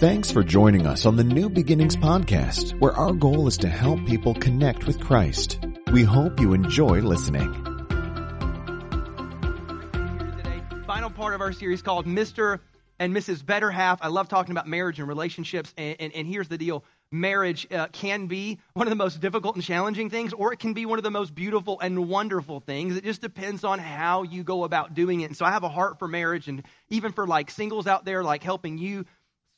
Thanks for joining us on the New Beginnings podcast, where our goal is to help people connect with Christ. We hope you enjoy listening. Final part of our series called Mr. and Mrs. Better Half. I love talking about marriage and relationships. And, and, and here's the deal marriage uh, can be one of the most difficult and challenging things, or it can be one of the most beautiful and wonderful things. It just depends on how you go about doing it. And so I have a heart for marriage and even for like singles out there, like helping you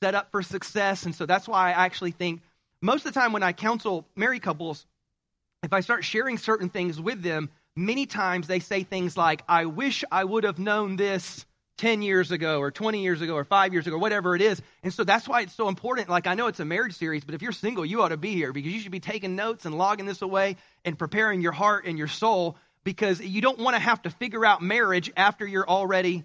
set up for success. And so that's why I actually think most of the time when I counsel married couples, if I start sharing certain things with them, many times they say things like, I wish I would have known this 10 years ago or 20 years ago or five years ago, whatever it is. And so that's why it's so important. Like, I know it's a marriage series, but if you're single, you ought to be here because you should be taking notes and logging this away and preparing your heart and your soul because you don't want to have to figure out marriage after you're already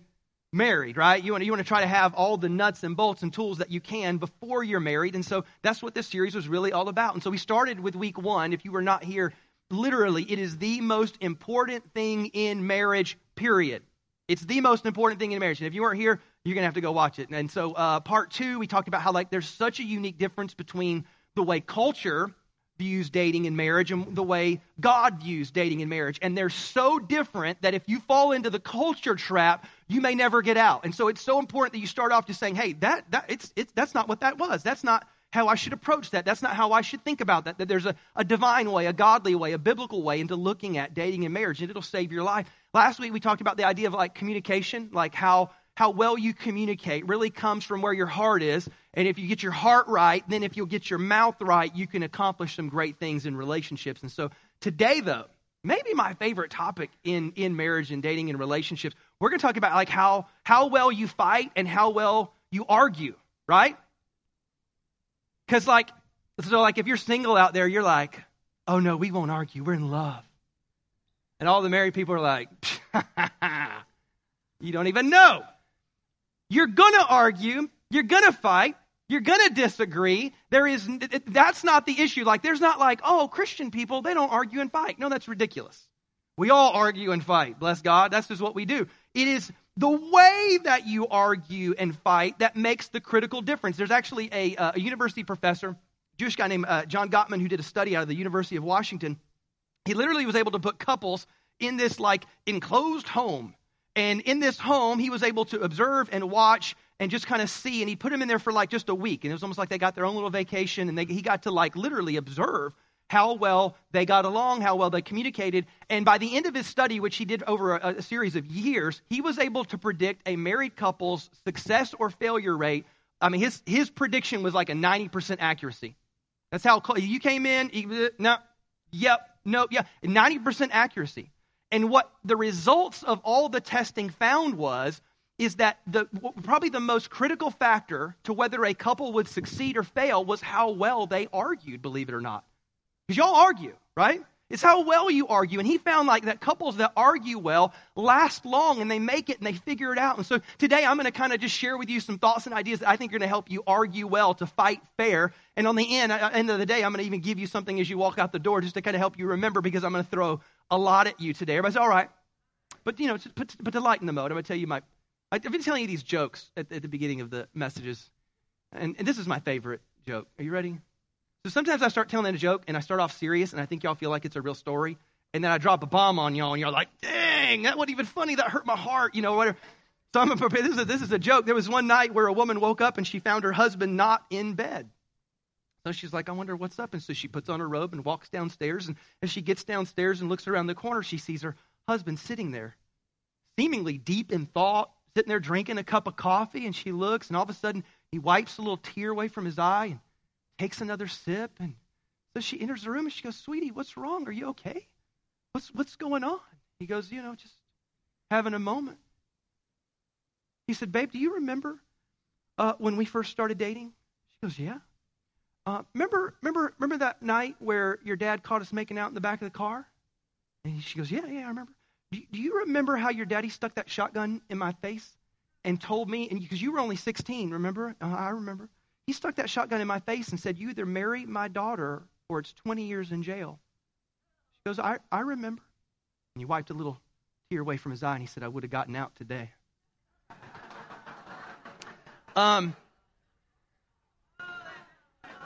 married, right? You want, to, you want to try to have all the nuts and bolts and tools that you can before you're married. And so that's what this series was really all about. And so we started with week one. If you were not here, literally, it is the most important thing in marriage, period. It's the most important thing in marriage. And if you weren't here, you're going to have to go watch it. And so, uh, part two, we talked about how, like, there's such a unique difference between the way culture views dating and marriage and the way God views dating and marriage. And they're so different that if you fall into the culture trap, you may never get out. And so it's so important that you start off just saying, hey, that, that it's, it's, that's not what that was. That's not how I should approach that. That's not how I should think about that. That there's a, a divine way, a godly way, a biblical way into looking at dating and marriage, and it'll save your life. Last week we talked about the idea of like communication, like how how well you communicate really comes from where your heart is. And if you get your heart right, then if you'll get your mouth right, you can accomplish some great things in relationships. And so today, though, maybe my favorite topic in, in marriage and dating and relationships, we're going to talk about like how, how well you fight and how well you argue, right? Because like, so like if you're single out there, you're like, oh no, we won't argue. We're in love. And all the married people are like, you don't even know. You're going to argue. You're going to fight. You're going to disagree. There is, that's not the issue. Like, there's not like, oh, Christian people, they don't argue and fight. No, that's ridiculous. We all argue and fight. Bless God. That's just what we do. It is the way that you argue and fight that makes the critical difference. There's actually a, uh, a university professor, Jewish guy named uh, John Gottman, who did a study out of the University of Washington. He literally was able to put couples in this like enclosed home and in this home, he was able to observe and watch and just kind of see. And he put them in there for like just a week. And it was almost like they got their own little vacation. And they, he got to like literally observe how well they got along, how well they communicated. And by the end of his study, which he did over a, a series of years, he was able to predict a married couple's success or failure rate. I mean, his, his prediction was like a 90% accuracy. That's how close. you came in. He, no, yep, no, yeah, 90% accuracy. And what the results of all the testing found was is that the probably the most critical factor to whether a couple would succeed or fail was how well they argued, believe it or not. Because y'all argue, right? It's how well you argue. And he found like that couples that argue well last long and they make it and they figure it out. And so today I'm going to kind of just share with you some thoughts and ideas that I think are going to help you argue well to fight fair. And on the end, end of the day, I'm going to even give you something as you walk out the door just to kind of help you remember because I'm going to throw a lot at you today. Everybody's all right. But, you know, put, put to lighten the mode, I'm going to tell you my. I've been telling you these jokes at, at the beginning of the messages. And, and this is my favorite joke. Are you ready? So sometimes I start telling a joke and I start off serious and I think y'all feel like it's a real story. And then I drop a bomb on y'all and you're like, dang, that wasn't even funny. That hurt my heart, you know, whatever. So I'm prepared. This is, a, this is a joke. There was one night where a woman woke up and she found her husband not in bed. So she's like, I wonder what's up. And so she puts on her robe and walks downstairs. And as she gets downstairs and looks around the corner, she sees her husband sitting there, seemingly deep in thought, sitting there drinking a cup of coffee. And she looks, and all of a sudden, he wipes a little tear away from his eye and takes another sip. And so she enters the room and she goes, Sweetie, what's wrong? Are you okay? What's, what's going on? He goes, You know, just having a moment. He said, Babe, do you remember uh, when we first started dating? She goes, Yeah. Uh, remember, remember, remember that night where your dad caught us making out in the back of the car? And she goes, Yeah, yeah, I remember. Do, do you remember how your daddy stuck that shotgun in my face and told me, and because you were only 16, remember? Uh, I remember. He stuck that shotgun in my face and said, You either marry my daughter or it's 20 years in jail. She goes, I, I remember. And he wiped a little tear away from his eye and he said, I would have gotten out today. um,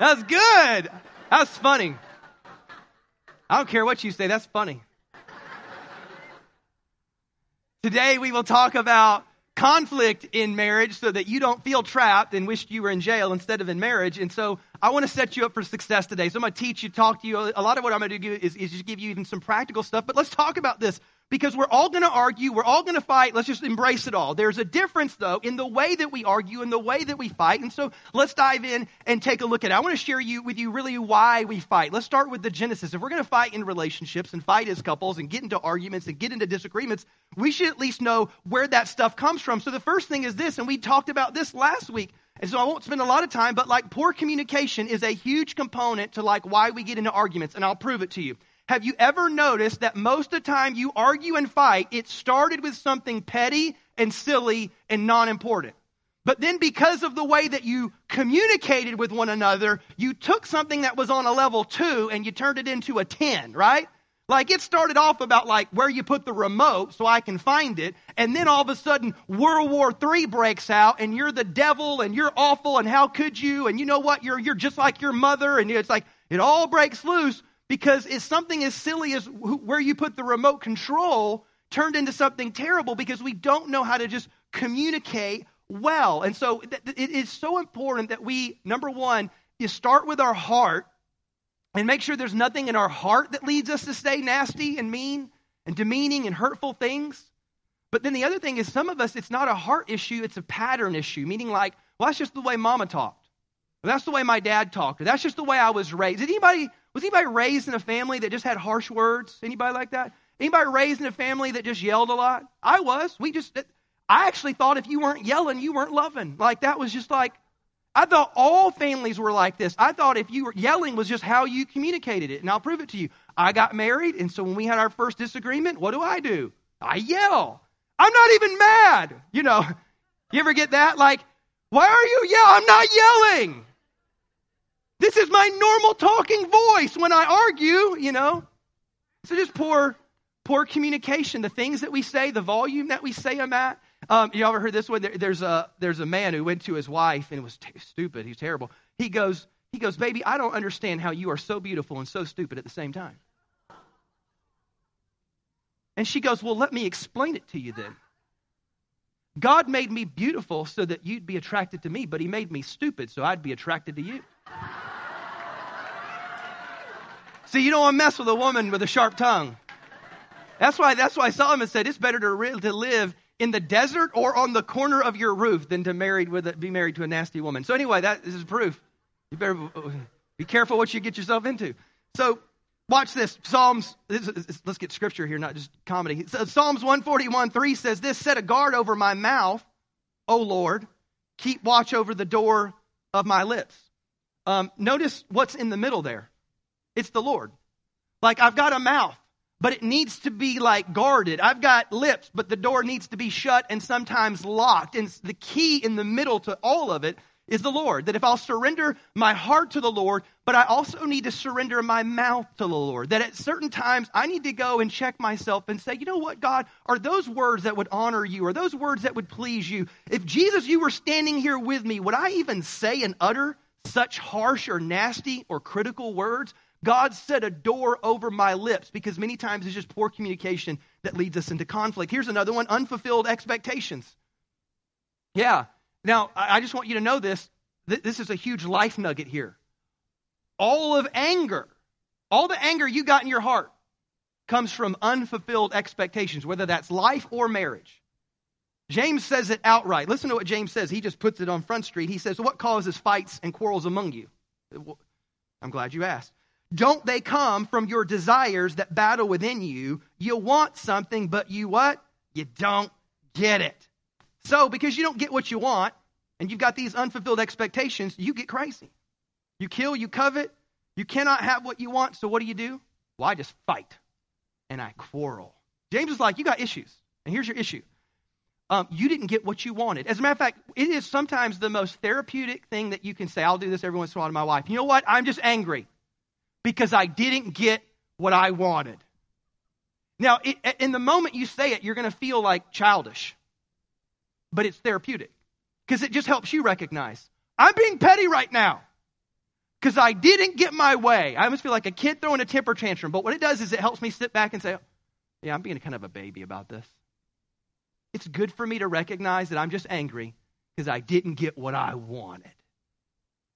That's good. That's funny. I don't care what you say, that's funny. Today we will talk about conflict in marriage so that you don't feel trapped and wish you were in jail instead of in marriage. And so I want to set you up for success today. So I'm going to teach you, talk to you. A lot of what I'm going to do is, is just give you even some practical stuff. But let's talk about this because we're all going to argue, we're all going to fight. Let's just embrace it all. There's a difference, though, in the way that we argue and the way that we fight. And so let's dive in and take a look at it. I want to share you, with you really why we fight. Let's start with the genesis. If we're going to fight in relationships and fight as couples and get into arguments and get into disagreements, we should at least know where that stuff comes from. So the first thing is this, and we talked about this last week. And so I won't spend a lot of time, but like poor communication is a huge component to like why we get into arguments, and I'll prove it to you. Have you ever noticed that most of the time you argue and fight, it started with something petty and silly and non important? But then, because of the way that you communicated with one another, you took something that was on a level two and you turned it into a 10, right? Like it started off about like where you put the remote so I can find it. And then all of a sudden World War III breaks out and you're the devil and you're awful and how could you? And you know what? You're, you're just like your mother. And it's like it all breaks loose because it's something as silly as where you put the remote control turned into something terrible because we don't know how to just communicate well. And so it is so important that we, number one, you start with our heart and make sure there's nothing in our heart that leads us to say nasty and mean and demeaning and hurtful things. But then the other thing is, some of us, it's not a heart issue, it's a pattern issue, meaning like, well, that's just the way mama talked. Or that's the way my dad talked. Or that's just the way I was raised. Did anybody, was anybody raised in a family that just had harsh words? Anybody like that? Anybody raised in a family that just yelled a lot? I was. We just, I actually thought if you weren't yelling, you weren't loving. Like that was just like, I thought all families were like this. I thought if you were yelling was just how you communicated it. And I'll prove it to you. I got married, and so when we had our first disagreement, what do I do? I yell. I'm not even mad. You know, you ever get that? Like, why are you yelling? I'm not yelling. This is my normal talking voice when I argue, you know. So just poor, poor communication. The things that we say, the volume that we say them at. Um, you ever heard this one? There, there's a there's a man who went to his wife and was t- stupid. He's terrible. He goes, he goes, baby, I don't understand how you are so beautiful and so stupid at the same time. And she goes, well, let me explain it to you then. God made me beautiful so that you'd be attracted to me, but He made me stupid so I'd be attracted to you. See, you don't want to mess with a woman with a sharp tongue. That's why, that's why Solomon said it's better to, to live in the desert or on the corner of your roof than to married with a, be married to a nasty woman. So anyway, that is proof. You better be careful what you get yourself into. So watch this. Psalms, this is, let's get scripture here, not just comedy. Psalms 141, 3 says this, set a guard over my mouth, O Lord. Keep watch over the door of my lips. Um, notice what's in the middle there. It's the Lord. Like I've got a mouth, but it needs to be like guarded. I've got lips, but the door needs to be shut and sometimes locked. And the key in the middle to all of it is the Lord. That if I'll surrender my heart to the Lord, but I also need to surrender my mouth to the Lord. That at certain times I need to go and check myself and say, you know what, God, are those words that would honor you? Are those words that would please you? If Jesus, you were standing here with me, would I even say and utter such harsh or nasty or critical words? God set a door over my lips because many times it's just poor communication that leads us into conflict. Here's another one unfulfilled expectations. Yeah. Now, I just want you to know this. This is a huge life nugget here. All of anger, all the anger you got in your heart comes from unfulfilled expectations, whether that's life or marriage. James says it outright. Listen to what James says. He just puts it on Front Street. He says, What causes fights and quarrels among you? I'm glad you asked. Don't they come from your desires that battle within you? You want something, but you what? You don't get it. So, because you don't get what you want, and you've got these unfulfilled expectations, you get crazy. You kill, you covet, you cannot have what you want, so what do you do? Well, I just fight and I quarrel. James is like, You got issues, and here's your issue. Um, you didn't get what you wanted. As a matter of fact, it is sometimes the most therapeutic thing that you can say. I'll do this every once in a while to my wife. You know what? I'm just angry because I didn't get what I wanted. Now, it, in the moment you say it, you're going to feel like childish, but it's therapeutic because it just helps you recognize I'm being petty right now. because I didn't get my way. I almost feel like a kid throwing a temper tantrum. But what it does is it helps me sit back and say, yeah, I'm being kind of a baby about this. It's good for me to recognize that I'm just angry because I didn't get what I wanted.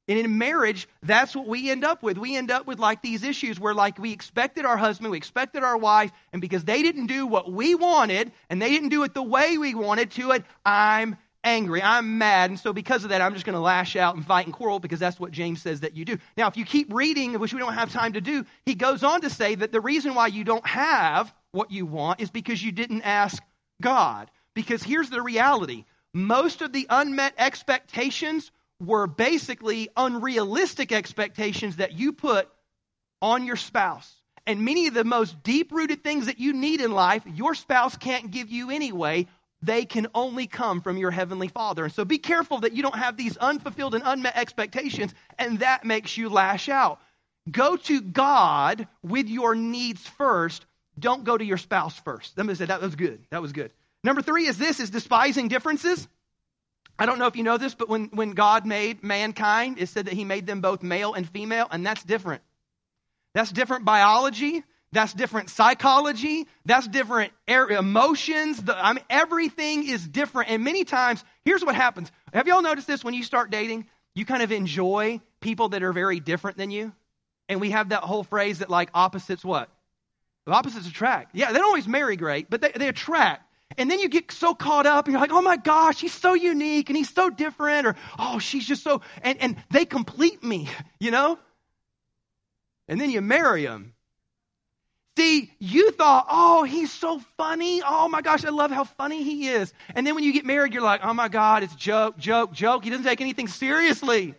And in marriage, that's what we end up with. We end up with like these issues where like we expected our husband, we expected our wife, and because they didn't do what we wanted and they didn't do it the way we wanted to it, I'm angry. I'm mad. And so because of that, I'm just going to lash out and fight and quarrel because that's what James says that you do. Now, if you keep reading, which we don't have time to do, he goes on to say that the reason why you don't have what you want is because you didn't ask God. Because here's the reality. Most of the unmet expectations were basically unrealistic expectations that you put on your spouse. And many of the most deep rooted things that you need in life, your spouse can't give you anyway. They can only come from your heavenly father. And so be careful that you don't have these unfulfilled and unmet expectations, and that makes you lash out. Go to God with your needs first. Don't go to your spouse first. Let me say that was good. That was good. Number three is this is despising differences. I don't know if you know this, but when, when God made mankind, it said that he made them both male and female, and that's different. That's different biology. That's different psychology. That's different er- emotions. The, I mean, everything is different. And many times, here's what happens. Have y'all noticed this when you start dating? You kind of enjoy people that are very different than you. And we have that whole phrase that like opposites what? Opposites attract. Yeah, they don't always marry great, but they, they attract. And then you get so caught up and you're like, oh my gosh, he's so unique and he's so different, or oh, she's just so, and, and they complete me, you know? And then you marry him. See, you thought, oh, he's so funny. Oh my gosh, I love how funny he is. And then when you get married, you're like, oh my God, it's joke, joke, joke. He doesn't take anything seriously.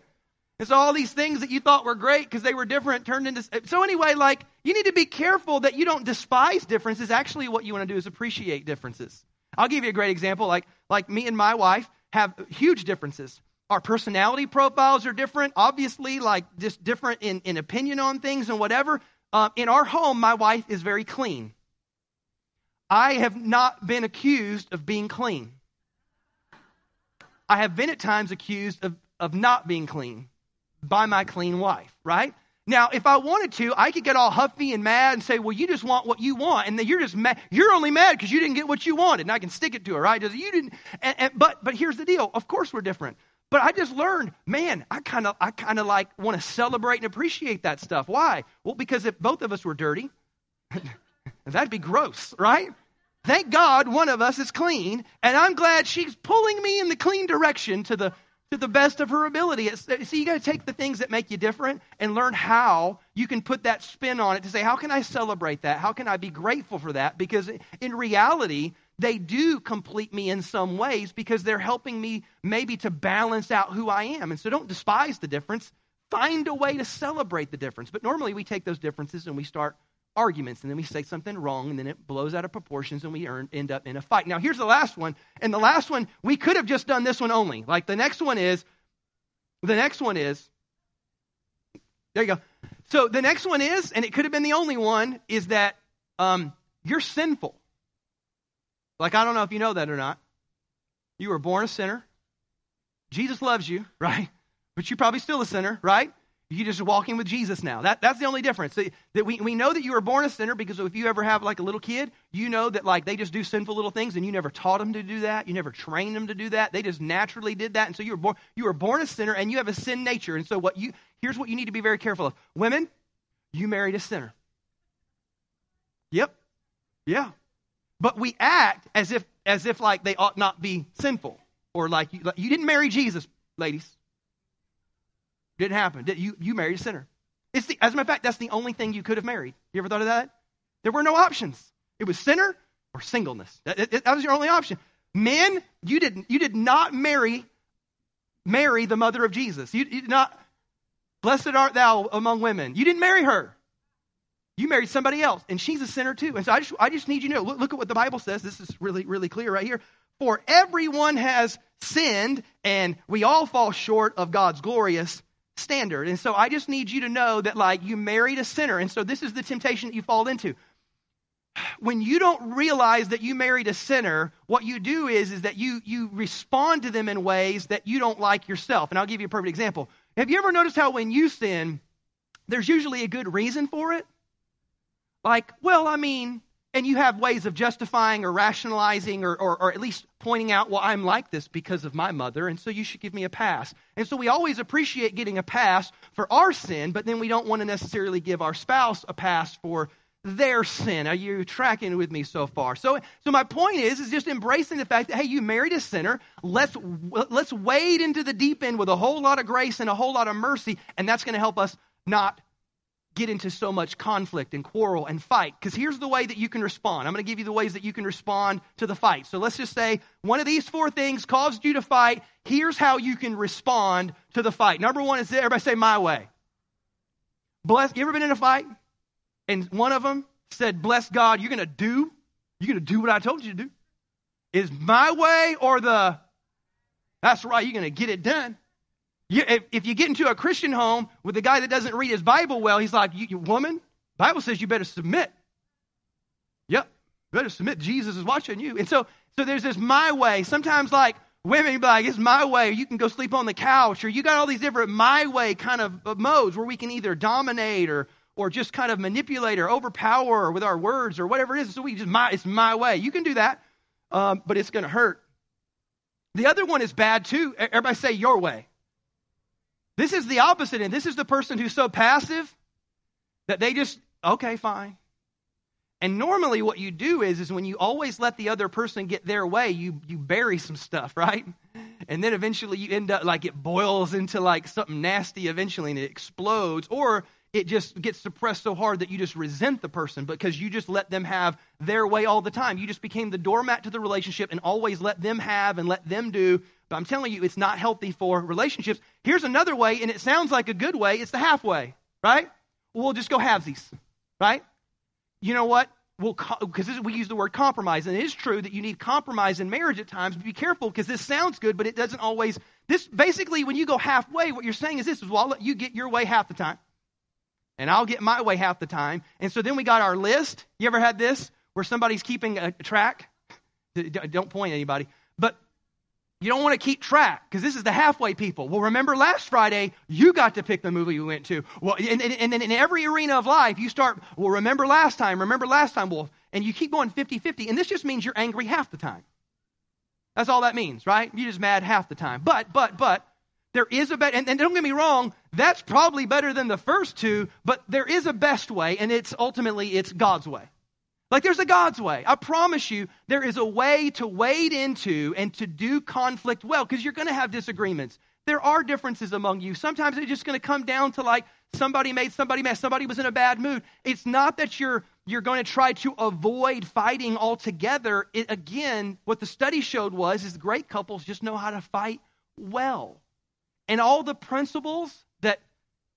And so all these things that you thought were great because they were different turned into. So anyway, like you need to be careful that you don't despise differences. Actually, what you want to do is appreciate differences. I'll give you a great example. Like like me and my wife have huge differences. Our personality profiles are different, obviously, like just different in, in opinion on things and whatever. Uh, in our home, my wife is very clean. I have not been accused of being clean. I have been at times accused of, of not being clean by my clean wife, right? Now, if I wanted to, I could get all huffy and mad and say, "Well, you just want what you want, and then you're just mad. You're only mad because you didn't get what you wanted." And I can stick it to her, right? You didn't. And, and, but but here's the deal. Of course, we're different. But I just learned, man, I kind of I kind of like want to celebrate and appreciate that stuff. Why? Well, because if both of us were dirty, that'd be gross, right? Thank God one of us is clean, and I'm glad she's pulling me in the clean direction to the to the best of her ability. It's, uh, see, you got to take the things that make you different and learn how you can put that spin on it to say, how can I celebrate that? How can I be grateful for that? Because in reality, they do complete me in some ways because they're helping me maybe to balance out who I am. And so don't despise the difference. Find a way to celebrate the difference. But normally we take those differences and we start arguments, and then we say something wrong, and then it blows out of proportions, and we earn, end up in a fight. Now, here's the last one. And the last one, we could have just done this one only. Like the next one is, the next one is, there you go. So the next one is, and it could have been the only one, is that um, you're sinful. Like, I don't know if you know that or not. You were born a sinner. Jesus loves you, right? But you're probably still a sinner, right? You're just walking with Jesus now. That, that's the only difference. That, that we, we know that you were born a sinner because if you ever have like a little kid, you know that like they just do sinful little things and you never taught them to do that. You never trained them to do that. They just naturally did that. And so you were born, you were born a sinner and you have a sin nature. And so what you, here's what you need to be very careful of. Women, you married a sinner. Yep. Yeah. But we act as if, as if like they ought not be sinful or like you, like you didn't marry Jesus, ladies. Didn't happen. You, you married a sinner. It's the, as a matter of fact, that's the only thing you could have married. You ever thought of that? There were no options. It was sinner or singleness. That, that, that was your only option. Men, you didn't. you did not marry Mary, the mother of Jesus. You, you did not, blessed art thou among women. You didn't marry her. You married somebody else, and she's a sinner too. And so I just, I just need you to know look, look at what the Bible says. This is really, really clear right here. For everyone has sinned, and we all fall short of God's glorious standard. And so I just need you to know that, like, you married a sinner. And so this is the temptation that you fall into. When you don't realize that you married a sinner, what you do is, is that you, you respond to them in ways that you don't like yourself. And I'll give you a perfect example. Have you ever noticed how when you sin, there's usually a good reason for it? Like, well, I mean, and you have ways of justifying or rationalizing or, or, or, at least pointing out, well, I'm like this because of my mother, and so you should give me a pass. And so we always appreciate getting a pass for our sin, but then we don't want to necessarily give our spouse a pass for their sin. Are you tracking with me so far? So, so my point is, is just embracing the fact that, hey, you married a sinner. Let's, let's wade into the deep end with a whole lot of grace and a whole lot of mercy, and that's going to help us not get into so much conflict and quarrel and fight. Because here's the way that you can respond. I'm going to give you the ways that you can respond to the fight. So let's just say one of these four things caused you to fight. Here's how you can respond to the fight. Number one is everybody say my way. Bless. You ever been in a fight? And one of them said, Bless God, you're going to do, you're going to do what I told you to do. Is my way or the, that's right, you're going to get it done. You, if, if, you get into a Christian home with a guy that doesn't read his Bible well, he's like, you, you woman, Bible says you better submit. Yep, better submit. Jesus is watching you. And so, so there's this my way. Sometimes like women be like, it's my way. You can go sleep on the couch. Or you got all these different my way kind of modes where we can either dominate or, or just kind of manipulate or overpower with our words or whatever it is. So we just, my, it's my way. You can do that, um, but it's going to hurt. The other one is bad too. Everybody say your way. This is the opposite end. This is the person who's so passive that they just, okay, fine. And normally what you do is, is when you always let the other person get their way, you, you bury some stuff, right? And then eventually you end up like it boils into like something nasty eventually and it explodes. Or it just gets suppressed so hard that you just resent the person because you just let them have their way all the time. You just became the doormat to the relationship and always let them have and let them do but I'm telling you, it's not healthy for relationships. Here's another way, and it sounds like a good way. It's the halfway, right? We'll just go halvesies, right? You know what? We'll because we use the word compromise, and it is true that you need compromise in marriage at times. But be careful because this sounds good, but it doesn't always. This basically, when you go halfway, what you're saying is this: is well, I'll let you get your way half the time, and I'll get my way half the time. And so then we got our list. You ever had this where somebody's keeping a track? Don't point anybody, but you don't want to keep track because this is the halfway people. Well, remember last Friday, you got to pick the movie you went to. Well, and, and, and in every arena of life, you start, well, remember last time, remember last time, well, and you keep going 50 50. And this just means you're angry half the time. That's all that means, right? You're just mad half the time. But, but, but, there is a better, and, and don't get me wrong, that's probably better than the first two, but there is a best way, and it's ultimately, it's God's way. Like there's a God's way. I promise you, there is a way to wade into and to do conflict well because you're going to have disagreements. There are differences among you. Sometimes it's just going to come down to like somebody made somebody mad, somebody was in a bad mood. It's not that you're you're going to try to avoid fighting altogether. It, again, what the study showed was is great couples just know how to fight well. And all the principles that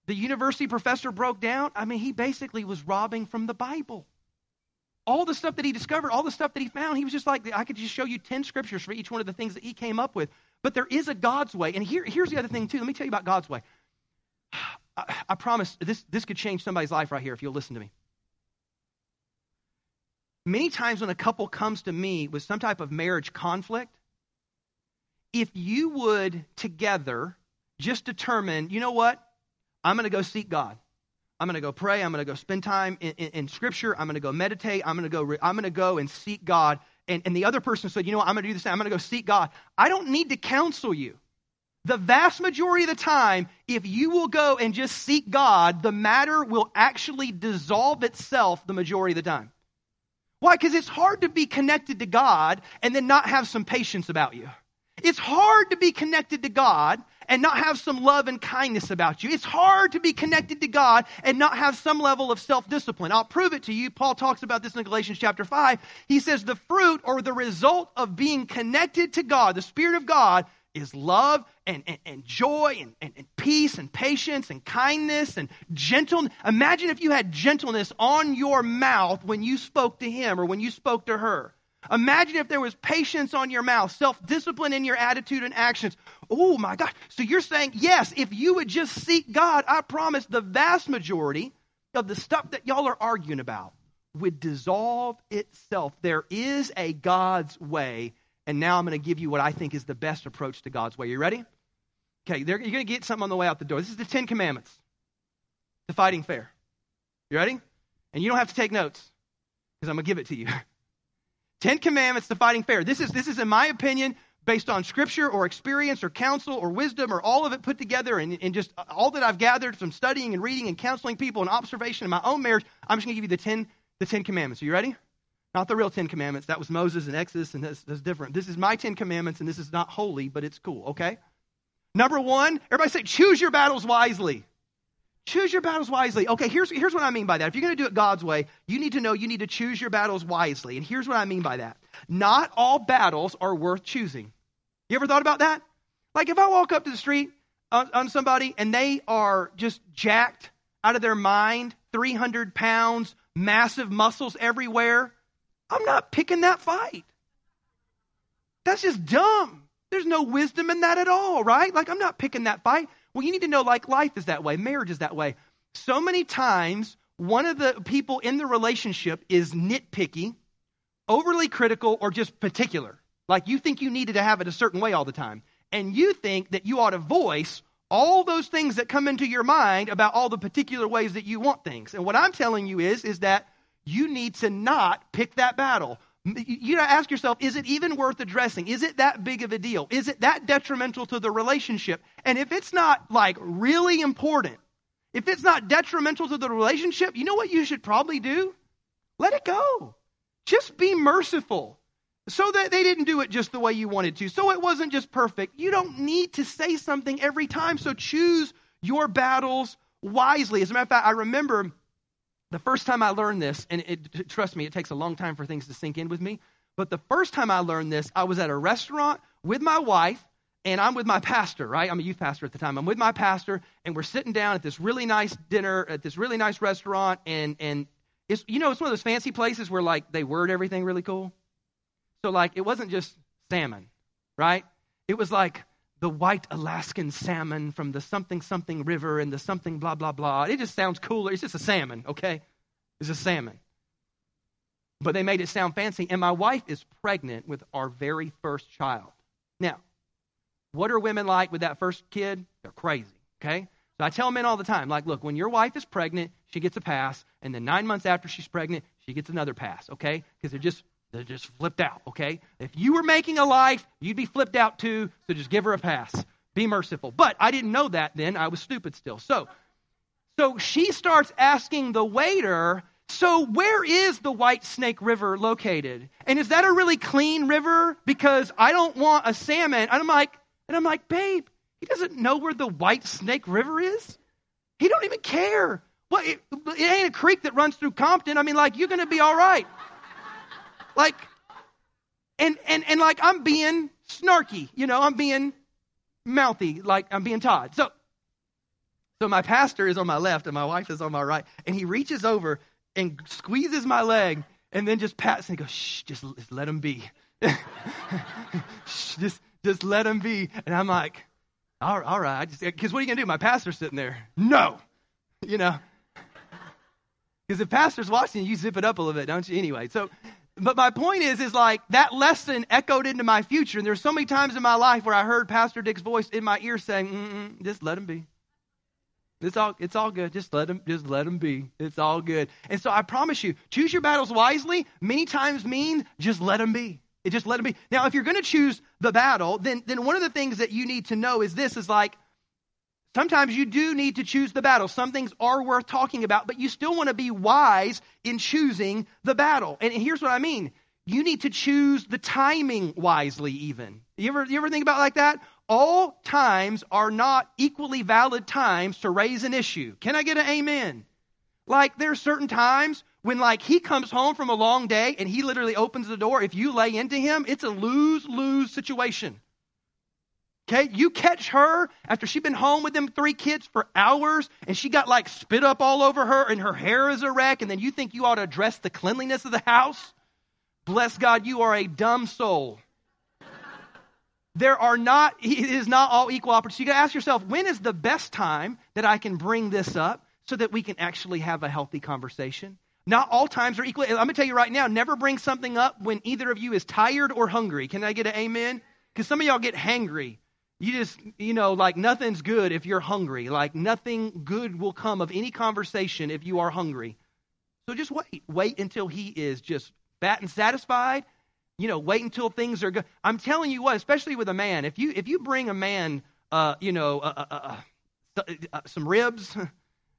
the university professor broke down, I mean, he basically was robbing from the Bible all the stuff that he discovered, all the stuff that he found, he was just like, I could just show you 10 scriptures for each one of the things that he came up with. But there is a God's way. And here, here's the other thing, too. Let me tell you about God's way. I, I promise this, this could change somebody's life right here if you'll listen to me. Many times when a couple comes to me with some type of marriage conflict, if you would together just determine, you know what? I'm going to go seek God. I'm going to go pray. I'm going to go spend time in, in, in Scripture. I'm going to go meditate. I'm going to go. Re- I'm going to go and seek God. And, and the other person said, you know what? I'm going to do this. I'm going to go seek God. I don't need to counsel you. The vast majority of the time, if you will go and just seek God, the matter will actually dissolve itself the majority of the time. Why? Because it's hard to be connected to God and then not have some patience about you. It's hard to be connected to God and not have some love and kindness about you. It's hard to be connected to God and not have some level of self discipline. I'll prove it to you. Paul talks about this in Galatians chapter 5. He says the fruit or the result of being connected to God, the Spirit of God, is love and, and, and joy and, and, and, peace and patience and kindness and gentleness. Imagine if you had gentleness on your mouth when you spoke to him or when you spoke to her. Imagine if there was patience on your mouth, self discipline in your attitude and actions. Oh my God. So you're saying, yes, if you would just seek God, I promise the vast majority of the stuff that y'all are arguing about would dissolve itself. There is a God's way. And now I'm going to give you what I think is the best approach to God's way. You ready? Okay, you're going to get something on the way out the door. This is the Ten Commandments to fighting fair. You ready? And you don't have to take notes because I'm going to give it to you. Ten Commandments to fighting fair. This is, this is, in my opinion, based on scripture or experience or counsel or wisdom or all of it put together and, and just all that I've gathered from studying and reading and counseling people and observation in my own marriage. I'm just going to give you the ten, the ten Commandments. Are you ready? Not the real Ten Commandments. That was Moses and Exodus, and that's, that's different. This is my Ten Commandments, and this is not holy, but it's cool, okay? Number one, everybody say, choose your battles wisely. Choose your battles wisely. Okay, here's, here's what I mean by that. If you're going to do it God's way, you need to know you need to choose your battles wisely. And here's what I mean by that. Not all battles are worth choosing. You ever thought about that? Like if I walk up to the street on, on somebody and they are just jacked out of their mind, 300 pounds, massive muscles everywhere, I'm not picking that fight. That's just dumb. There's no wisdom in that at all, right? Like, I'm not picking that fight. Well, you need to know, like, life is that way, marriage is that way. So many times, one of the people in the relationship is nitpicky, overly critical, or just particular. Like, you think you needed to have it a certain way all the time. And you think that you ought to voice all those things that come into your mind about all the particular ways that you want things. And what I'm telling you is, is that you need to not pick that battle. You ask yourself, is it even worth addressing? Is it that big of a deal? Is it that detrimental to the relationship? And if it's not like really important, if it's not detrimental to the relationship, you know what you should probably do? Let it go. Just be merciful so that they didn't do it just the way you wanted to. So it wasn't just perfect. You don't need to say something every time. So choose your battles wisely. As a matter of fact, I remember the first time I learned this, and it, trust me, it takes a long time for things to sink in with me. But the first time I learned this, I was at a restaurant with my wife, and I'm with my pastor, right? I'm a youth pastor at the time. I'm with my pastor, and we're sitting down at this really nice dinner at this really nice restaurant, and and it's you know it's one of those fancy places where like they word everything really cool. So like it wasn't just salmon, right? It was like the white Alaskan salmon from the something something river and the something blah blah blah. It just sounds cooler. It's just a salmon, okay? It's a salmon. But they made it sound fancy. And my wife is pregnant with our very first child. Now, what are women like with that first kid? They're crazy, okay? So I tell men all the time, like, look, when your wife is pregnant, she gets a pass, and then nine months after she's pregnant, she gets another pass, okay? Because they're just they're just flipped out, okay? If you were making a life, you'd be flipped out too, so just give her a pass. Be merciful. But I didn't know that then. I was stupid still. So, so she starts asking the waiter, so where is the White Snake River located? And is that a really clean river? Because I don't want a salmon. And I'm like, and I'm like, babe, he doesn't know where the White Snake River is. He don't even care. Well, it, it ain't a creek that runs through Compton. I mean, like, you're going to be all right. Like, and, and, and like I'm being snarky, you know, I'm being mouthy, like I'm being Todd. So, so my pastor is on my left and my wife is on my right, and he reaches over and squeezes my leg and then just pats and goes, shh, just, just let him be. shh, just, just let him be. And I'm like, all, all right. Because what are you going to do? My pastor's sitting there. No. You know. Because if pastor's watching, you zip it up a little bit, don't you? Anyway, so but my point is, is like that lesson echoed into my future. And there's so many times in my life where I heard Pastor Dick's voice in my ear saying, just let him be. It's all, it's all good. Just let him, just let him be. It's all good. And so I promise you, choose your battles wisely many times mean just let him be. It just let him be. Now, if you're going to choose the battle, then, then one of the things that you need to know is this is like, Sometimes you do need to choose the battle. Some things are worth talking about, but you still want to be wise in choosing the battle. And here's what I mean. You need to choose the timing wisely, even. You ever, you ever think about like that? All times are not equally valid times to raise an issue. Can I get an amen? Like, there are certain times when, like, he comes home from a long day and he literally opens the door. If you lay into him, it's a lose lose situation. Okay, you catch her after she's been home with them three kids for hours and she got like spit up all over her and her hair is a wreck, and then you think you ought to address the cleanliness of the house? Bless God, you are a dumb soul. There are not, it is not all equal opportunity. You gotta ask yourself, when is the best time that I can bring this up so that we can actually have a healthy conversation? Not all times are equal. I'm gonna tell you right now, never bring something up when either of you is tired or hungry. Can I get an amen? Because some of y'all get hangry You just, you know, like nothing's good if you're hungry. Like nothing good will come of any conversation if you are hungry. So just wait. Wait until he is just fat and satisfied. You know, wait until things are good. I'm telling you what, especially with a man, if you if you bring a man, uh, you know, uh, uh, uh, uh some ribs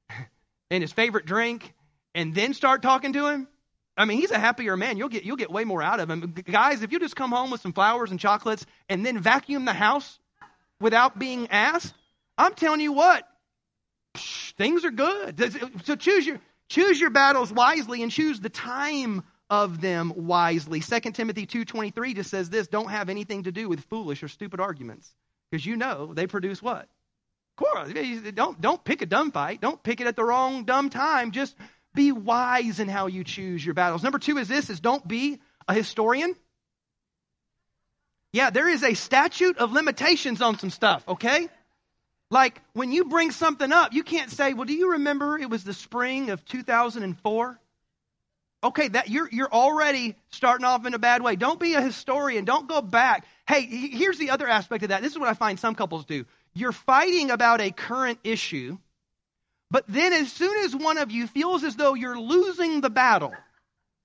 and his favorite drink, and then start talking to him, I mean, he's a happier man. You'll get you'll get way more out of him. Guys, if you just come home with some flowers and chocolates and then vacuum the house without being asked, I'm telling you what, things are good. So choose your Choose your battles wisely and choose the time of them wisely. 2 Timothy 2:23 just says this, don't have anything to do with foolish or stupid arguments because you know they produce what? Quarrel. Don't don't pick a dumb fight. Don't pick it at the wrong dumb time. Just be wise in how you choose your battles. Number 2 is this is don't be a historian. Yeah, there is a statute of limitations on some stuff, okay? Like when you bring something up, you can't say, "Well, do you remember it was the spring of 2004?" Okay, that you're you're already starting off in a bad way. Don't be a historian. Don't go back. Hey, here's the other aspect of that. This is what I find some couples do. You're fighting about a current issue, but then as soon as one of you feels as though you're losing the battle,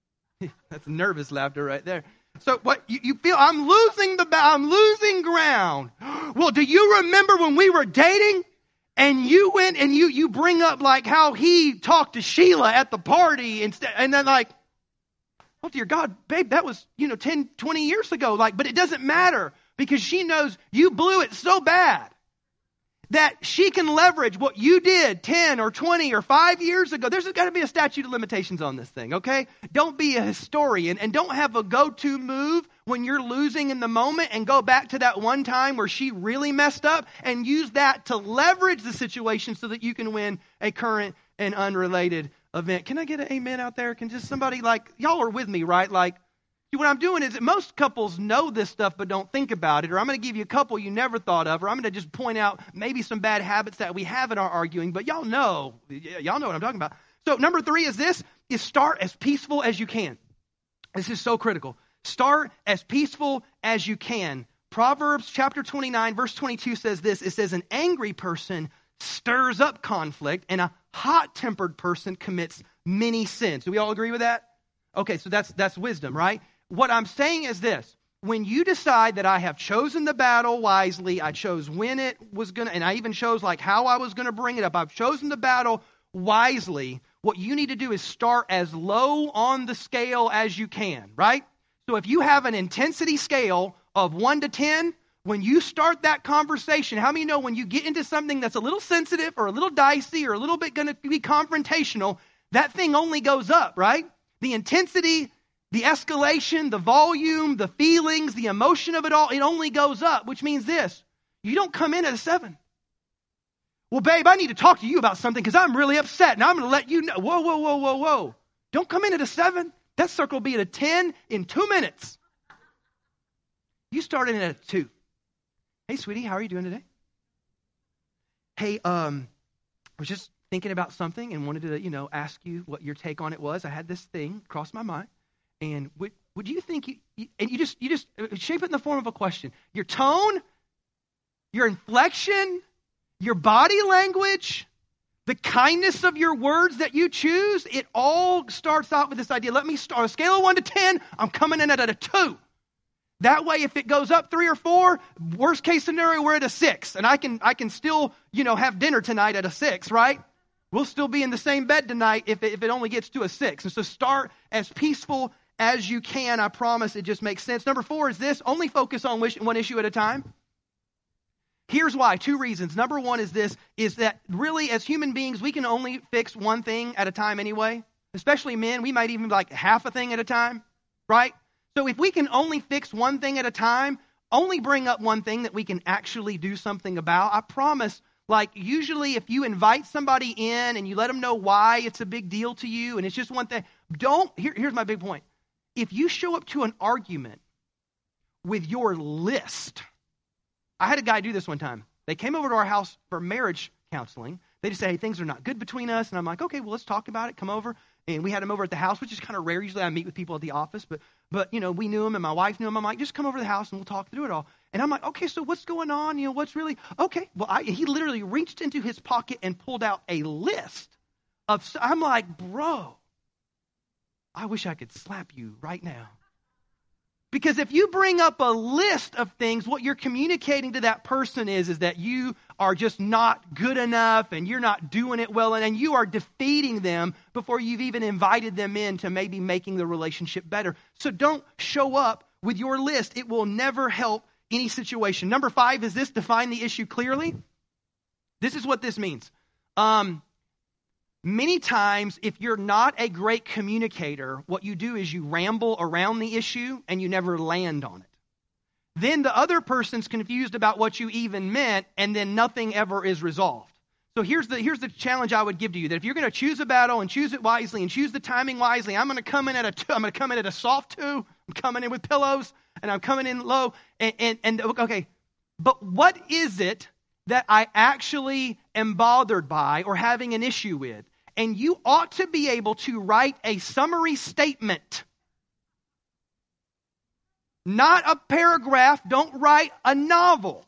that's nervous laughter right there. So what you, you feel I'm losing the I'm losing ground. Well, do you remember when we were dating and you went and you you bring up like how he talked to Sheila at the party instead and then like oh dear God, babe, that was, you know, 10, 20 years ago. Like, but it doesn't matter because she knows you blew it so bad that she can leverage what you did 10 or 20 or 5 years ago. There's got to be a statute of limitations on this thing, okay? Don't be a historian and don't have a go to move when you're losing in the moment and go back to that one time where she really messed up and use that to leverage the situation so that you can win a current and unrelated event. Can I get an amen out there? Can just somebody like, y'all are with me, right? Like, See, what I'm doing is that most couples know this stuff but don't think about it, or I'm going to give you a couple you never thought of, or I'm going to just point out maybe some bad habits that we have in our arguing, but y'all know, y'all know what I'm talking about. So number three is this, is start as peaceful as you can. This is so critical. Start as peaceful as you can. Proverbs chapter 29, verse 22 says this, it says, an angry person stirs up conflict, and a hot-tempered person commits many sins. Do we all agree with that? Okay, so that's that's wisdom, right? What I'm saying is this when you decide that I have chosen the battle wisely, I chose when it was going to, and I even chose like how I was going to bring it up. I've chosen the battle wisely. What you need to do is start as low on the scale as you can, right? So if you have an intensity scale of 1 to 10, when you start that conversation, how many know when you get into something that's a little sensitive or a little dicey or a little bit going to be confrontational, that thing only goes up, right? The intensity the escalation, the volume, the feelings, the emotion of it all, it only goes up, which means this you don't come in at a seven. Well, babe, I need to talk to you about something because I'm really upset and I'm going to let you know. Whoa, whoa, whoa, whoa, whoa. Don't come in at a seven. That circle will be at a 10 in two minutes. You started in at a two. Hey, sweetie, how are you doing today? Hey, um, I was just thinking about something and wanted to, you know, ask you what your take on it was. I had this thing cross my mind. And would, would you think, you, and you just, you just uh, shape it in the form of a question. Your tone, your inflection, your body language, the kindness of your words that you choose, it all starts out with this idea. Let me start a scale of one to 10, I'm coming in at a two. That way, if it goes up three or four, worst case scenario, we're at a six. And I can, I can still, you know, have dinner tonight at a six, right? We'll still be in the same bed tonight if it, if it only gets to a six. And so start as peaceful as you can. I promise it just makes sense. Number four is this only focus on one issue at a time. Here's why two reasons. Number one is this is that really, as human beings, we can only fix one thing at a time anyway. Especially men, we might even like half a thing at a time, right? So if we can only fix one thing at a time, only bring up one thing that we can actually do something about, I promise like, usually, if you invite somebody in and you let them know why it's a big deal to you and it's just one thing, don't. Here, here's my big point if you show up to an argument with your list, I had a guy do this one time. They came over to our house for marriage counseling. They just say, hey, things are not good between us. And I'm like, okay, well, let's talk about it. Come over. And we had him over at the house, which is kind of rare. Usually I meet with people at the office, but, but, you know, we knew him and my wife knew him. I'm like, just come over to the house and we'll talk through it all. And I'm like, okay, so what's going on? You know, what's really, okay. Well, I, he literally reached into his pocket and pulled out a list of, I'm like, bro, I wish I could slap you right now. Because if you bring up a list of things, what you're communicating to that person is, is that you are just not good enough and you're not doing it well, and, and you are defeating them before you've even invited them in to maybe making the relationship better. So don't show up with your list. It will never help any situation. Number five is this define the issue clearly. This is what this means. Um, Many times, if you're not a great communicator, what you do is you ramble around the issue and you never land on it. Then the other person's confused about what you even meant, and then nothing ever is resolved. So here's the, here's the challenge I would give to you that if you're going to choose a battle and choose it wisely and choose the timing wisely, I'm going to come in at a two, I'm going to come in at a soft two. I'm coming in with pillows and I'm coming in low. And, and, and okay, but what is it that I actually am bothered by or having an issue with? And you ought to be able to write a summary statement. Not a paragraph, don't write a novel.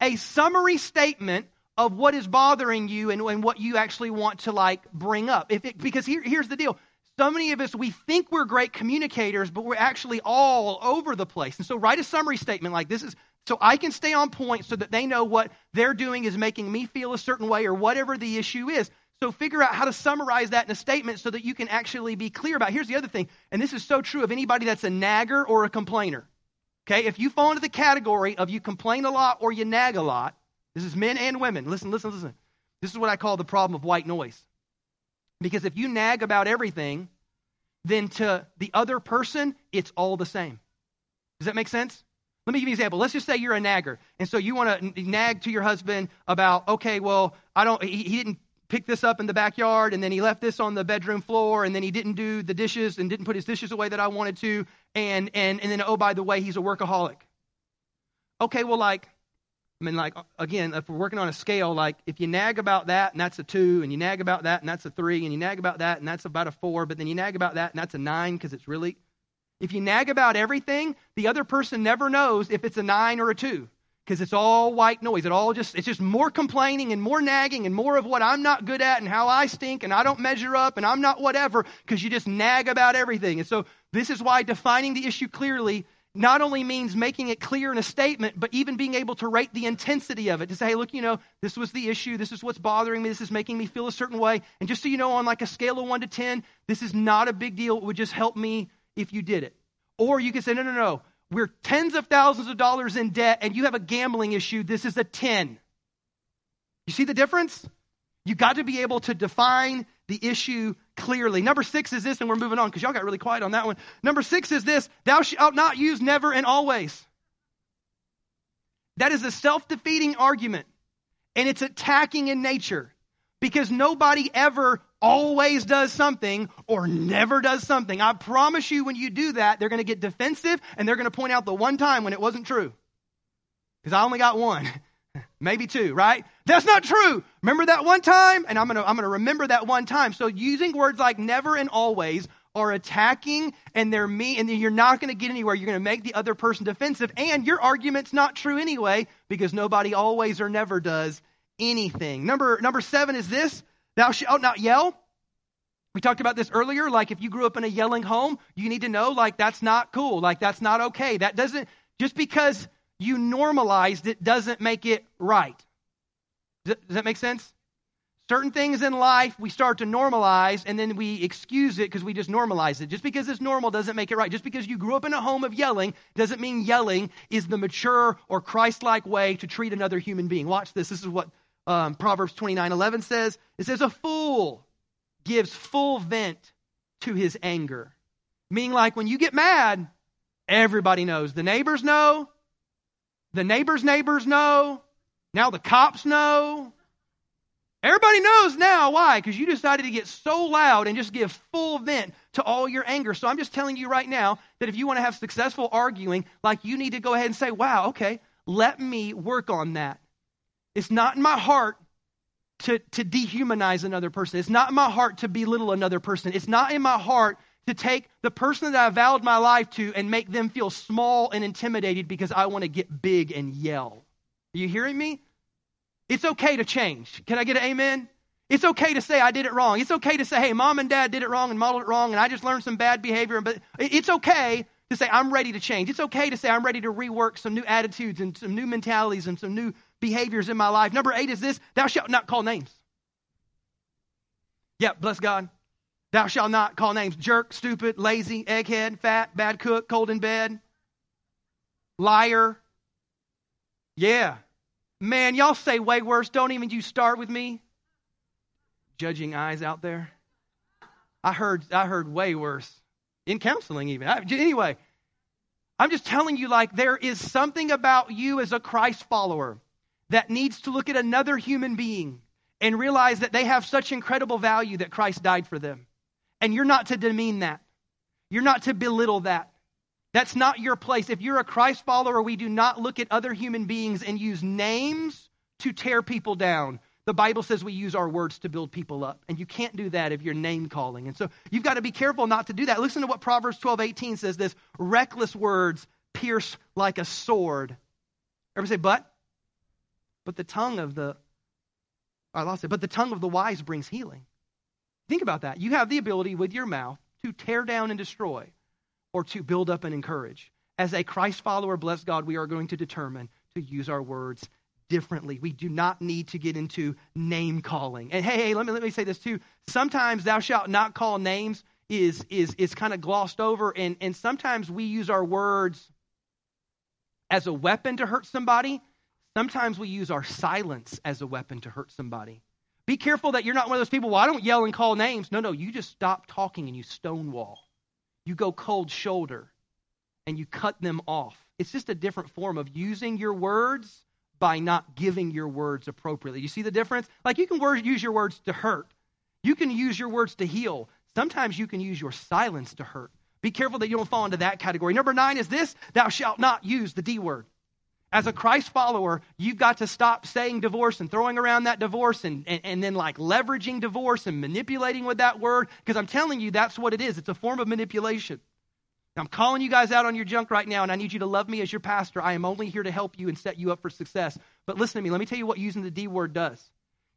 A summary statement of what is bothering you and, and what you actually want to like bring up. If it, because here, here's the deal. So many of us, we think we're great communicators, but we're actually all over the place. And so write a summary statement like this is so I can stay on point so that they know what they're doing is making me feel a certain way or whatever the issue is. So figure out how to summarize that in a statement so that you can actually be clear about. It. Here's the other thing, and this is so true of anybody that's a nagger or a complainer. Okay, if you fall into the category of you complain a lot or you nag a lot, this is men and women. Listen, listen, listen. This is what I call the problem of white noise. Because if you nag about everything, then to the other person, it's all the same. Does that make sense? Let me give you an example. Let's just say you're a nagger. And so you want to nag to your husband about, okay, well, I don't, he, he didn't picked this up in the backyard and then he left this on the bedroom floor and then he didn't do the dishes and didn't put his dishes away that I wanted to and and and then oh by the way he's a workaholic. Okay, well like I mean like again if we're working on a scale like if you nag about that and that's a 2 and you nag about that and that's a 3 and you nag about that and that's about a 4 but then you nag about that and that's a 9 because it's really if you nag about everything, the other person never knows if it's a 9 or a 2 because it's all white noise. It all just it's just more complaining and more nagging and more of what I'm not good at and how I stink and I don't measure up and I'm not whatever because you just nag about everything. And so this is why defining the issue clearly not only means making it clear in a statement, but even being able to rate the intensity of it to say, hey, look, you know, this was the issue. This is what's bothering me. This is making me feel a certain way. And just so you know, on like a scale of one to 10, this is not a big deal. It would just help me if you did it. Or you could say, no, no, no. We're tens of thousands of dollars in debt and you have a gambling issue. This is a 10. You see the difference? You got to be able to define the issue clearly. Number six is this, and we're moving on because y'all got really quiet on that one. Number six is this thou shalt not use never and always. That is a self defeating argument, and it's attacking in nature because nobody ever always does something or never does something. I promise you, when you do that, they're going to get defensive and they're going to point out the one time when it wasn't true. Because I only got one, maybe two, right? That's not true. Remember that one time? And I'm going to, I'm going to remember that one time. So using words like never and always are attacking and they're me and you're not going to get anywhere. You're going to make the other person defensive and your argument's not true anyway because nobody always or never does anything. Number, number seven is this Thou shalt oh, not yell. We talked about this earlier. Like, if you grew up in a yelling home, you need to know, like, that's not cool. Like, that's not okay. That doesn't, just because you normalized it doesn't make it right. Does that make sense? Certain things in life we start to normalize and then we excuse it because we just normalize it. Just because it's normal doesn't make it right. Just because you grew up in a home of yelling doesn't mean yelling is the mature or Christ like way to treat another human being. Watch this. This is what um, Proverbs 29 11 says. It says, A fool gives full vent to his anger. Meaning, like when you get mad, everybody knows. The neighbors know, the neighbors' neighbors know, now the cops know. Everybody knows now why, because you decided to get so loud and just give full vent to all your anger. So I'm just telling you right now that if you want to have successful arguing, like you need to go ahead and say, wow, okay, let me work on that. It's not in my heart to, to dehumanize another person. It's not in my heart to belittle another person. It's not in my heart to take the person that I vowed my life to and make them feel small and intimidated because I want to get big and yell. Are you hearing me? It's okay to change. Can I get an amen? It's okay to say I did it wrong. It's okay to say, hey, mom and dad did it wrong and modeled it wrong, and I just learned some bad behavior. But it's okay to say I'm ready to change. It's okay to say I'm ready to rework some new attitudes and some new mentalities and some new behaviors in my life. Number eight is this thou shalt not call names. Yeah, bless God. Thou shalt not call names jerk, stupid, lazy, egghead, fat, bad cook, cold in bed, liar. Yeah. Man, y'all say way worse. Don't even you start with me. Judging eyes out there. I heard I heard way worse in counseling even. I, anyway, I'm just telling you like there is something about you as a Christ follower that needs to look at another human being and realize that they have such incredible value that Christ died for them. And you're not to demean that. You're not to belittle that. That's not your place. If you're a Christ follower, we do not look at other human beings and use names to tear people down. The Bible says we use our words to build people up. And you can't do that if you're name calling. And so you've got to be careful not to do that. Listen to what Proverbs 12 18 says this reckless words pierce like a sword. Everybody say, but? But the tongue of the, I lost it, but the tongue of the wise brings healing. Think about that. You have the ability with your mouth to tear down and destroy or to build up and encourage. As a Christ follower, bless God, we are going to determine to use our words differently. We do not need to get into name calling. And hey, hey, let me let me say this too. Sometimes thou shalt not call names is is is kind of glossed over and and sometimes we use our words as a weapon to hurt somebody Sometimes we use our silence as a weapon to hurt somebody. Be careful that you're not one of those people, well, I don't yell and call names. No, no, you just stop talking and you stonewall. You go cold shoulder and you cut them off. It's just a different form of using your words by not giving your words appropriately. You see the difference? Like you can word, use your words to hurt, you can use your words to heal. Sometimes you can use your silence to hurt. Be careful that you don't fall into that category. Number nine is this thou shalt not use the D word as a Christ follower, you've got to stop saying divorce and throwing around that divorce and, and, and then like leveraging divorce and manipulating with that word. Because I'm telling you, that's what it is. It's a form of manipulation. I'm calling you guys out on your junk right now, and I need you to love me as your pastor. I am only here to help you and set you up for success. But listen to me. Let me tell you what using the D word does.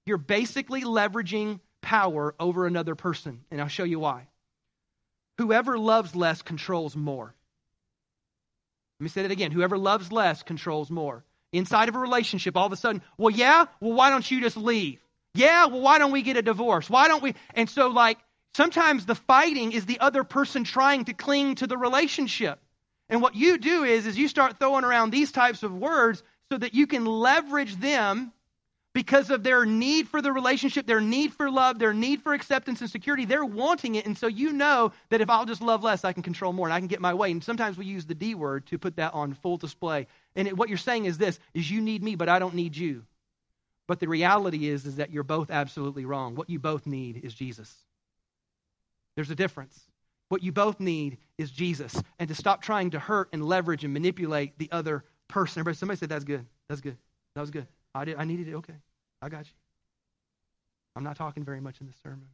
You're basically leveraging power over another person, and I'll show you why. Whoever loves less controls more. Let me say that again. Whoever loves less controls more. Inside of a relationship, all of a sudden, well, yeah, well, why don't you just leave? Yeah, well, why don't we get a divorce? Why don't we? And so, like, sometimes the fighting is the other person trying to cling to the relationship. And what you do is, is you start throwing around these types of words so that you can leverage them because of their need for the relationship, their need for love, their need for acceptance and security. They're wanting it. And so you know that if I'll just love less, I can control more and I can get my way. And sometimes we use the D word to put that on full display. And it, what you're saying is this is you need me, but I don't need you. But the reality is, is that you're both absolutely wrong. What you both need is Jesus. There's a difference. What you both need is Jesus. And to stop trying to hurt and leverage and manipulate the other person. Everybody, somebody said that's good. That's good. That was good. I did I needed it. Okay. I got you. I'm not talking very much in this sermon.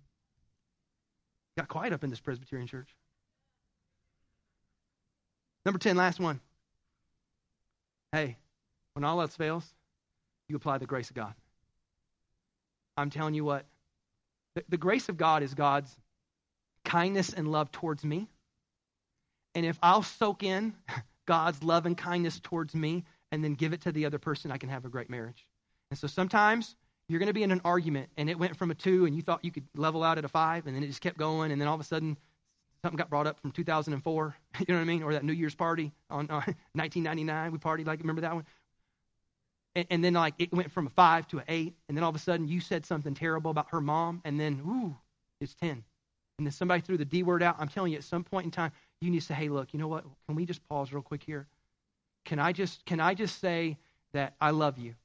Got quiet up in this Presbyterian church. Number 10, last one. Hey, when all else fails, you apply the grace of God. I'm telling you what, the, the grace of God is God's kindness and love towards me. And if I'll soak in God's love and kindness towards me and then give it to the other person, I can have a great marriage. And so sometimes you're going to be in an argument and it went from a two and you thought you could level out at a five and then it just kept going and then all of a sudden something got brought up from 2004, you know what I mean? Or that New Year's party on uh, 1999. We partied like, remember that one? And, and, then like it went from a five to an eight. And then all of a sudden you said something terrible about her mom and then, ooh, it's 10. And then somebody threw the D word out. I'm telling you, at some point in time, you need to say, hey, look, you know what? Can we just pause real quick here? Can I just, can I just say that I love you?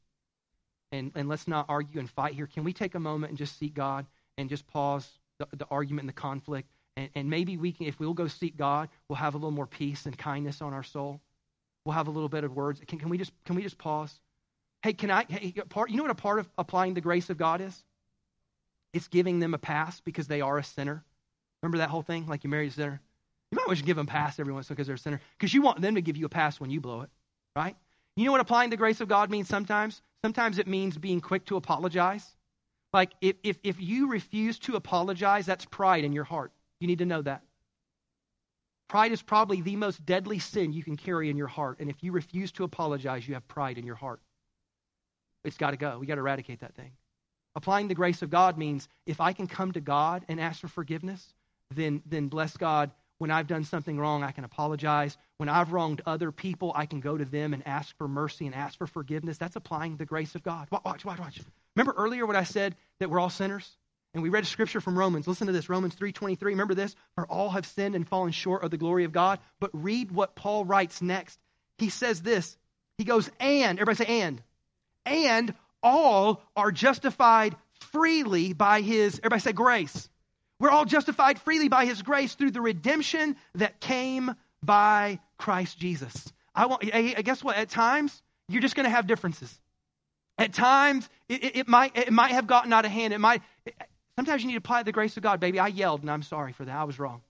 And, and let's not argue and fight here. Can we take a moment and just seek God and just pause the, the argument and the conflict? And, and maybe we can, if we'll go seek God, we'll have a little more peace and kindness on our soul. We'll have a little bit of words. Can, can we just can we just pause? Hey, can I? Hey, part, you know what a part of applying the grace of God is? it's giving them a pass because they are a sinner. Remember that whole thing? Like you married a sinner? You might as well give them a pass every once in a while because they're a sinner. Because you want them to give you a pass when you blow it, right? You know what applying the grace of God means sometimes? Sometimes it means being quick to apologize. Like if, if, if you refuse to apologize, that's pride in your heart. You need to know that. Pride is probably the most deadly sin you can carry in your heart. And if you refuse to apologize, you have pride in your heart. It's got to go. We got to eradicate that thing. Applying the grace of God means if I can come to God and ask for forgiveness, then, then bless God. When I've done something wrong, I can apologize. When I've wronged other people, I can go to them and ask for mercy and ask for forgiveness. That's applying the grace of God. Watch, watch, watch. Remember earlier what I said that we're all sinners? And we read a scripture from Romans. Listen to this, Romans 3:23. Remember this? For all have sinned and fallen short of the glory of God. But read what Paul writes next. He says this. He goes, "And everybody say and. And all are justified freely by his everybody say grace. We're all justified freely by his grace through the redemption that came by Christ Jesus. I want I guess what? At times, you're just going to have differences. At times, it, it, it, might, it might have gotten out of hand. It might, sometimes you need to apply the grace of God, baby. I yelled, and I'm sorry for that. I was wrong.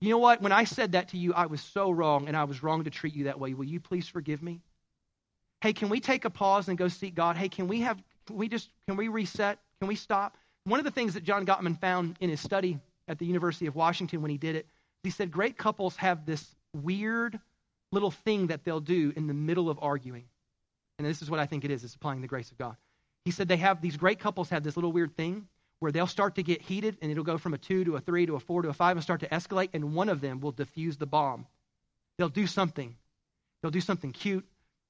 You know what? When I said that to you, I was so wrong, and I was wrong to treat you that way. Will you please forgive me? Hey, can we take a pause and go seek God? Hey, can we have, can we just, can we reset? Can we stop? One of the things that John Gottman found in his study at the University of Washington when he did it, he said great couples have this weird little thing that they'll do in the middle of arguing. And this is what I think it is, it's applying the grace of God. He said they have, these great couples have this little weird thing where they'll start to get heated and it'll go from a two to a three to a four to a five and start to escalate, and one of them will defuse the bomb. They'll do something. They'll do something cute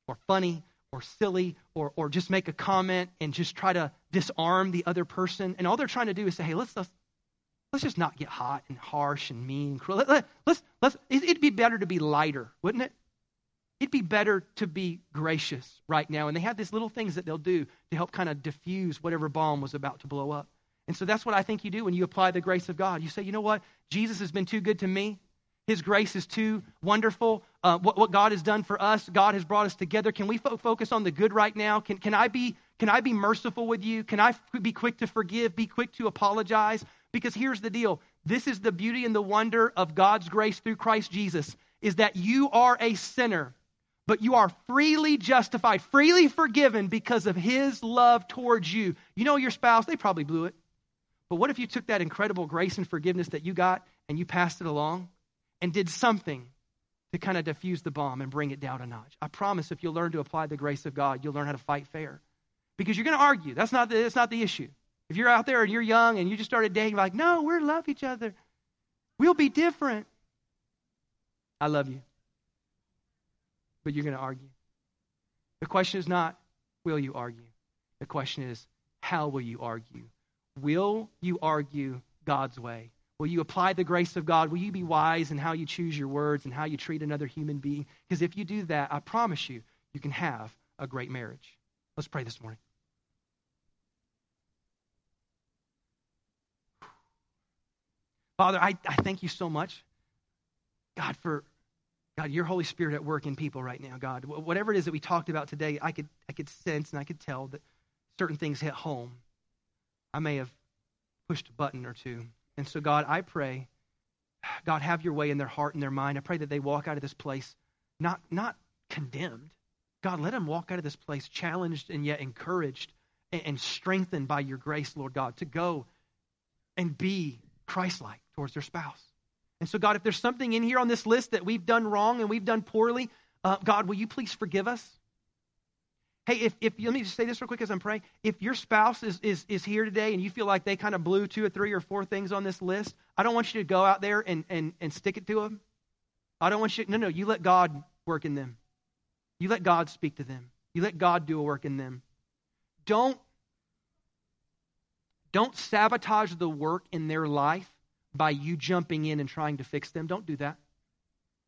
or funny or silly or, or just make a comment and just try to disarm the other person. And all they're trying to do is say, hey, let's, let's, let's just not get hot and harsh and mean and cruel. Let, let, let's, let's, it'd be better to be lighter, wouldn't it? It'd be better to be gracious right now. And they have these little things that they'll do to help kind of diffuse whatever bomb was about to blow up. And so that's what I think you do when you apply the grace of God. You say, you know what? Jesus has been too good to me. His grace is too wonderful. Uh, what, what, God has done for us, God has brought us together. Can we fo- focus on the good right now? Can, can, I be, can I be merciful with you? Can I f- be quick to forgive? Be quick to apologize? Because here's the deal this is the beauty and the wonder of God's grace through Christ Jesus is that you are a sinner but you are freely justified, freely forgiven because of his love towards you. You know your spouse, they probably blew it. But what if you took that incredible grace and forgiveness that you got and you passed it along and did something to kind of diffuse the bomb and bring it down a notch? I promise if you'll learn to apply the grace of God, you'll learn how to fight fair. Because you're going to argue. That's not the, that's not the issue. If you're out there and you're young and you just started dating, like, no, we love each other. We'll be different. I love you but you're going to argue. The question is not, will you argue? The question is, how will you argue? Will you argue God's way? Will you apply the grace of God? Will you be wise in how you choose your words and how you treat another human being? Because if you do that, I promise you, you can have a great marriage. Let's pray this morning. Father, I, I thank you so much, God, for God, your Holy Spirit at work in people right now, God. Whatever it is that we talked about today, I could, I could sense and I could tell that certain things hit home. I may have pushed a button or two. And so, God, I pray, God, have your way in their heart and their mind. I pray that they walk out of this place not, not condemned. God, let them walk out of this place challenged and yet encouraged and, and strengthened by your grace, Lord God, to go and be Christ like towards their spouse. And so, God, if there's something in here on this list that we've done wrong and we've done poorly, uh, God, will you please forgive us? Hey, if, if let me just say this real quick as I'm praying. If your spouse is, is, is here today and you feel like they kind of blew two or three or four things on this list, I don't want you to go out there and, and, and stick it to them. I don't want you, no, no, you let God work in them. You let God speak to them. You let God do a work in them. Don't, don't sabotage the work in their life by you jumping in and trying to fix them. Don't do that.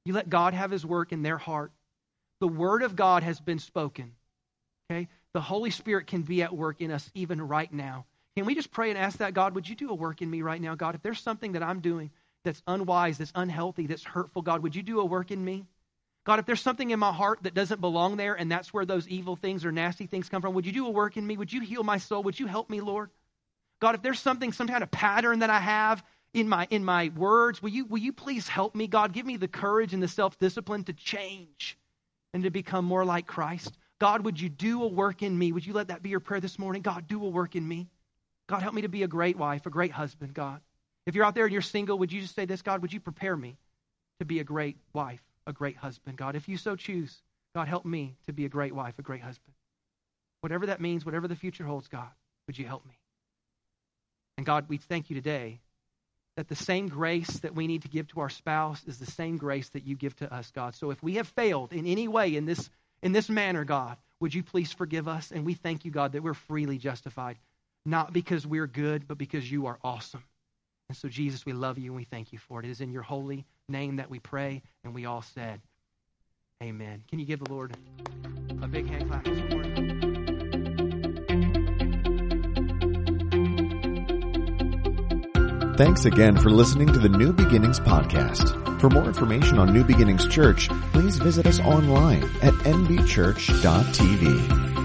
You let God have his work in their heart. The word of God has been spoken. Okay? The Holy Spirit can be at work in us even right now. Can we just pray and ask that, God, would you do a work in me right now, God? If there's something that I'm doing that's unwise, that's unhealthy, that's hurtful, God, would you do a work in me? God, if there's something in my heart that doesn't belong there and that's where those evil things or nasty things come from, would you do a work in me? Would you heal my soul? Would you help me, Lord? God, if there's something, some kind of pattern that I have in my in my words, will you will you please help me, God? Give me the courage and the self-discipline to change and to become more like Christ. God, would you do a work in me? Would you let that be your prayer this morning? God, do a work in me. God, help me to be a great wife, a great husband, God. If you're out there and you're single, would you just say this, God, would you prepare me to be a great wife, a great husband, God? If you so choose, God, help me to be a great wife, a great husband. Whatever that means, whatever the future holds, God, would you help me? And God, we thank you today that the same grace that we need to give to our spouse is the same grace that you give to us, God. So if we have failed in any way in this in this manner, God, would you please forgive us? And we thank you, God, that we're freely justified, not because we're good, but because you are awesome. And so, Jesus, we love you and we thank you for it. It is in your holy name that we pray, and we all said, Amen. Can you give the Lord a big hand clap Thanks again for listening to the New Beginnings podcast. For more information on New Beginnings Church, please visit us online at nbchurch.tv.